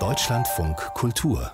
Deutschlandfunk Kultur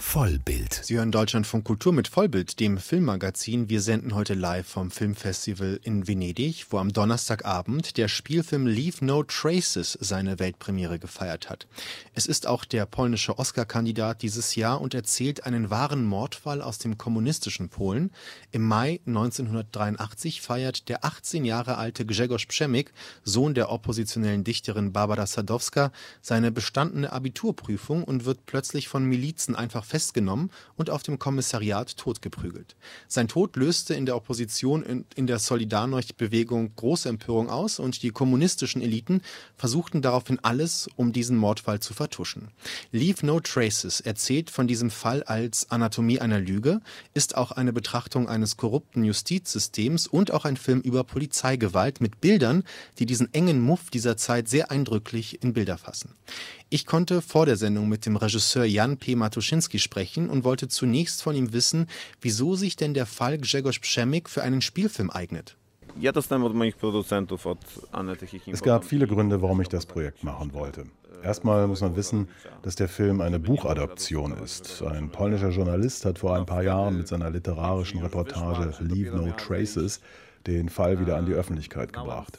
Vollbild. Sie hören Deutschlandfunk Kultur mit Vollbild, dem Filmmagazin. Wir senden heute live vom Filmfestival in Venedig, wo am Donnerstagabend der Spielfilm Leave No Traces seine Weltpremiere gefeiert hat. Es ist auch der polnische Oscar-Kandidat dieses Jahr und erzählt einen wahren Mordfall aus dem kommunistischen Polen. Im Mai 1983 feiert der 18 Jahre alte Grzegorz Przemyk, Sohn der oppositionellen Dichterin Barbara Sadowska, seine bestandene Abiturprüfung und wird plötzlich von Milizen einfach festgenommen und auf dem Kommissariat totgeprügelt. Sein Tod löste in der Opposition und in der Solidarność-Bewegung große Empörung aus und die kommunistischen Eliten versuchten daraufhin alles, um diesen Mordfall zu vertuschen. Leave No Traces erzählt von diesem Fall als Anatomie einer Lüge, ist auch eine Betrachtung eines korrupten Justizsystems und auch ein Film über Polizeigewalt mit Bildern, die diesen engen Muff dieser Zeit sehr eindrücklich in Bilder fassen. Ich konnte vor der Sendung mit dem Regisseur Jan P. Matuszynski sprechen und wollte zunächst von ihm wissen, wieso sich denn der Fall Grzegorz Przemyk für einen Spielfilm eignet. Es gab viele Gründe, warum ich das Projekt machen wollte. Erstmal muss man wissen, dass der Film eine Buchadaption ist. Ein polnischer Journalist hat vor ein paar Jahren mit seiner literarischen Reportage Leave No Traces den Fall wieder an die Öffentlichkeit gebracht.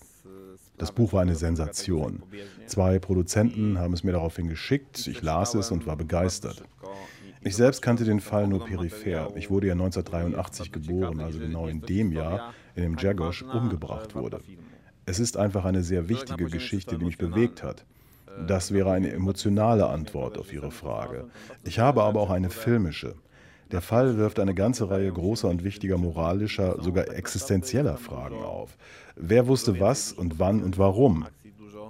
Das Buch war eine Sensation. Zwei Produzenten haben es mir daraufhin geschickt, ich las es und war begeistert. Ich selbst kannte den Fall nur peripher. Ich wurde ja 1983 geboren, also genau in dem Jahr, in dem Jagosz umgebracht wurde. Es ist einfach eine sehr wichtige Geschichte, die mich bewegt hat. Das wäre eine emotionale Antwort auf Ihre Frage. Ich habe aber auch eine filmische. Der Fall wirft eine ganze Reihe großer und wichtiger moralischer, sogar existenzieller Fragen auf. Wer wusste was und wann und warum?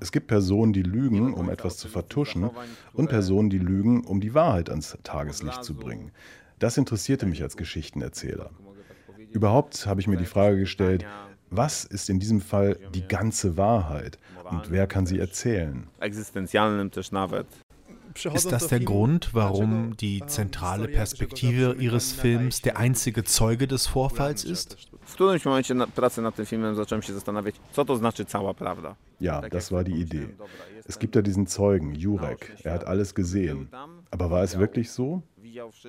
Es gibt Personen, die lügen, um etwas zu vertuschen, und Personen, die lügen, um die Wahrheit ans Tageslicht zu bringen. Das interessierte mich als Geschichtenerzähler. Überhaupt habe ich mir die Frage gestellt, was ist in diesem Fall die ganze Wahrheit und wer kann sie erzählen? Ist das der Grund, warum die zentrale Perspektive Ihres Films der einzige Zeuge des Vorfalls ist? Ja, das war die Idee. Es gibt ja diesen Zeugen, Jurek. Er hat alles gesehen. Aber war es wirklich so?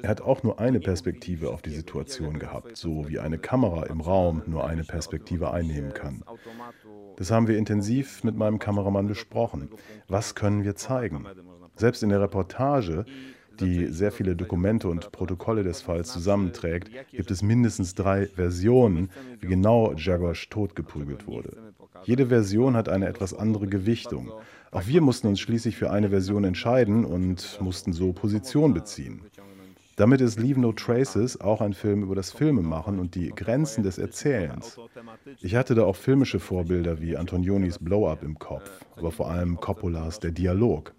Er hat auch nur eine Perspektive auf die Situation gehabt, so wie eine Kamera im Raum nur eine Perspektive einnehmen kann. Das haben wir intensiv mit meinem Kameramann besprochen. Was können wir zeigen? Selbst in der Reportage, die sehr viele Dokumente und Protokolle des Falls zusammenträgt, gibt es mindestens drei Versionen, wie genau Jagosz totgeprügelt wurde. Jede Version hat eine etwas andere Gewichtung. Auch wir mussten uns schließlich für eine Version entscheiden und mussten so Position beziehen. Damit ist Leave No Traces auch ein Film über das Filmemachen und die Grenzen des Erzählens. Ich hatte da auch filmische Vorbilder wie Antonionis Blow-Up im Kopf, aber vor allem Coppolas Der Dialog.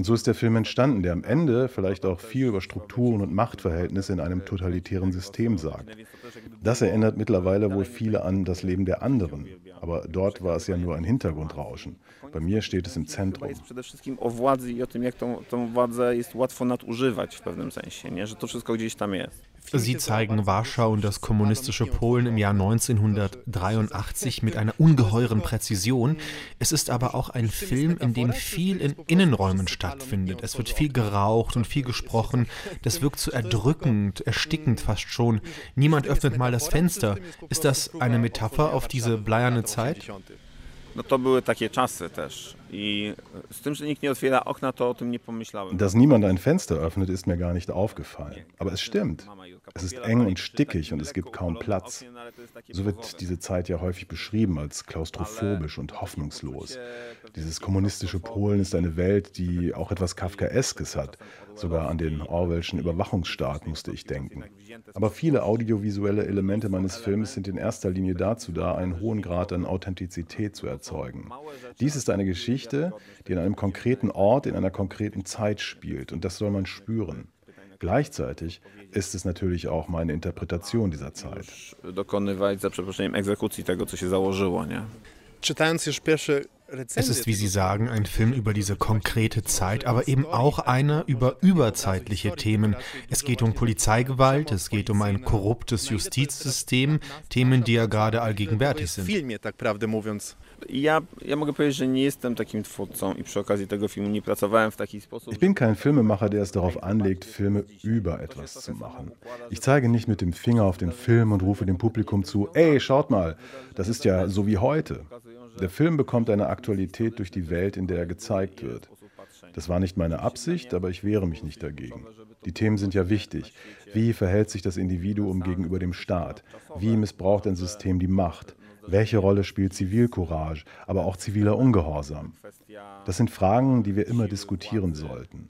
Und so ist der Film entstanden, der am Ende vielleicht auch viel über Strukturen und Machtverhältnisse in einem totalitären System sagt. Das erinnert mittlerweile wohl viele an das Leben der anderen, aber dort war es ja nur ein Hintergrundrauschen. Bei mir steht es im Zentrum. Sie zeigen Warschau und das kommunistische Polen im Jahr 1983 mit einer ungeheuren Präzision. Es ist aber auch ein Film, in dem viel in Innenräumen stattfindet. Es wird viel geraucht und viel gesprochen. Das wirkt so erdrückend, erstickend fast schon. Niemand öffnet mal das Fenster. Ist das eine Metapher auf diese bleierne Zeit? Dass niemand ein Fenster öffnet, ist mir gar nicht aufgefallen. Aber es stimmt. Es ist eng und stickig und es gibt kaum Platz. So wird diese Zeit ja häufig beschrieben als klaustrophobisch und hoffnungslos. Dieses kommunistische Polen ist eine Welt, die auch etwas Kafkaeskes hat. Sogar an den Orwellschen Überwachungsstaat musste ich denken. Aber viele audiovisuelle Elemente meines Films sind in erster Linie dazu da, einen hohen Grad an Authentizität zu erzeugen. Dies ist eine Geschichte, Geschichte, die an einem konkreten Ort, in einer konkreten Zeit spielt. Und das soll man spüren. Gleichzeitig ist es natürlich auch meine Interpretation dieser Zeit. Es ist, wie Sie sagen, ein Film über diese konkrete Zeit, aber eben auch einer über überzeitliche Themen. Es geht um Polizeigewalt, es geht um ein korruptes Justizsystem, Themen, die ja gerade allgegenwärtig sind. Ich bin kein Filmemacher, der es darauf anlegt, Filme über etwas zu machen. Ich zeige nicht mit dem Finger auf den Film und rufe dem Publikum zu, ey, schaut mal, das ist ja so wie heute. Der Film bekommt eine Aktualität durch die Welt, in der er gezeigt wird. Das war nicht meine Absicht, aber ich wehre mich nicht dagegen. Die Themen sind ja wichtig. Wie verhält sich das Individuum gegenüber dem Staat? Wie missbraucht ein System die Macht? Welche Rolle spielt Zivilcourage, aber auch ziviler Ungehorsam? Das sind Fragen, die wir immer diskutieren sollten.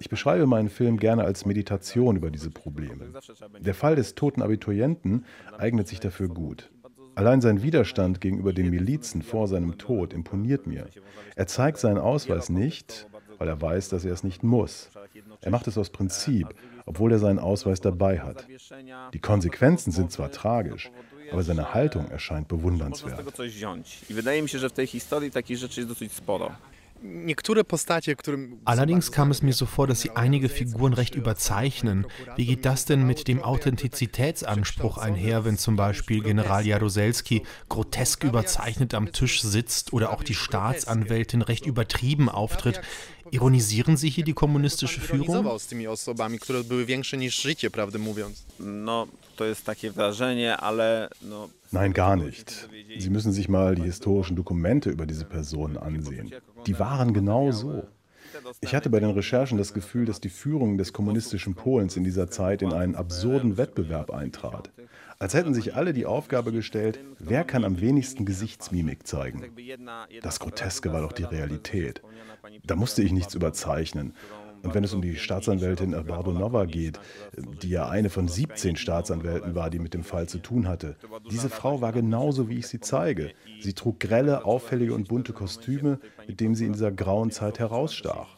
Ich beschreibe meinen Film gerne als Meditation über diese Probleme. Der Fall des toten Abiturienten eignet sich dafür gut. Allein sein Widerstand gegenüber den Milizen vor seinem Tod imponiert mir. Er zeigt seinen Ausweis nicht, weil er weiß, dass er es nicht muss. Er macht es aus Prinzip, obwohl er seinen Ausweis dabei hat. Die Konsequenzen sind zwar tragisch, aber seine Haltung erscheint bewundernswert. Allerdings kam es mir so vor, dass Sie einige Figuren recht überzeichnen. Wie geht das denn mit dem Authentizitätsanspruch einher, wenn zum Beispiel General Jaruzelski grotesk überzeichnet am Tisch sitzt oder auch die Staatsanwältin recht übertrieben auftritt? Ironisieren Sie hier die kommunistische Führung? Nein, gar nicht. Sie müssen sich mal die historischen Dokumente über diese Personen ansehen. Die waren genau so. Ich hatte bei den Recherchen das Gefühl, dass die Führung des kommunistischen Polens in dieser Zeit in einen absurden Wettbewerb eintrat. Als hätten sich alle die Aufgabe gestellt, wer kann am wenigsten Gesichtsmimik zeigen. Das Groteske war doch die Realität. Da musste ich nichts überzeichnen. Und wenn es um die Staatsanwältin Bardonova geht, die ja eine von 17 Staatsanwälten war, die mit dem Fall zu tun hatte, diese Frau war genauso, wie ich sie zeige. Sie trug grelle, auffällige und bunte Kostüme, mit denen sie in dieser grauen Zeit herausstach.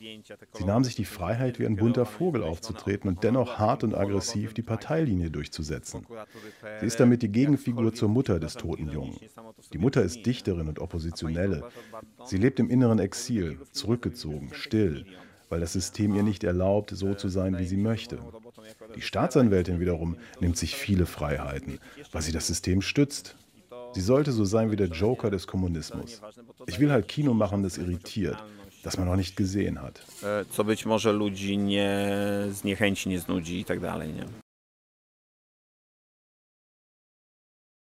Sie nahm sich die Freiheit, wie ein bunter Vogel aufzutreten und dennoch hart und aggressiv die Parteilinie durchzusetzen. Sie ist damit die Gegenfigur zur Mutter des toten Jungen. Die Mutter ist Dichterin und Oppositionelle. Sie lebt im inneren Exil, zurückgezogen, still weil das System ihr nicht erlaubt, so zu sein, wie sie möchte. Die Staatsanwältin wiederum nimmt sich viele Freiheiten, weil sie das System stützt. Sie sollte so sein wie der Joker des Kommunismus. Ich will halt Kino machen, das irritiert, das man noch nicht gesehen hat. Co być może ludzi nie zniechęci, nie znudzi i tak dalej, nie?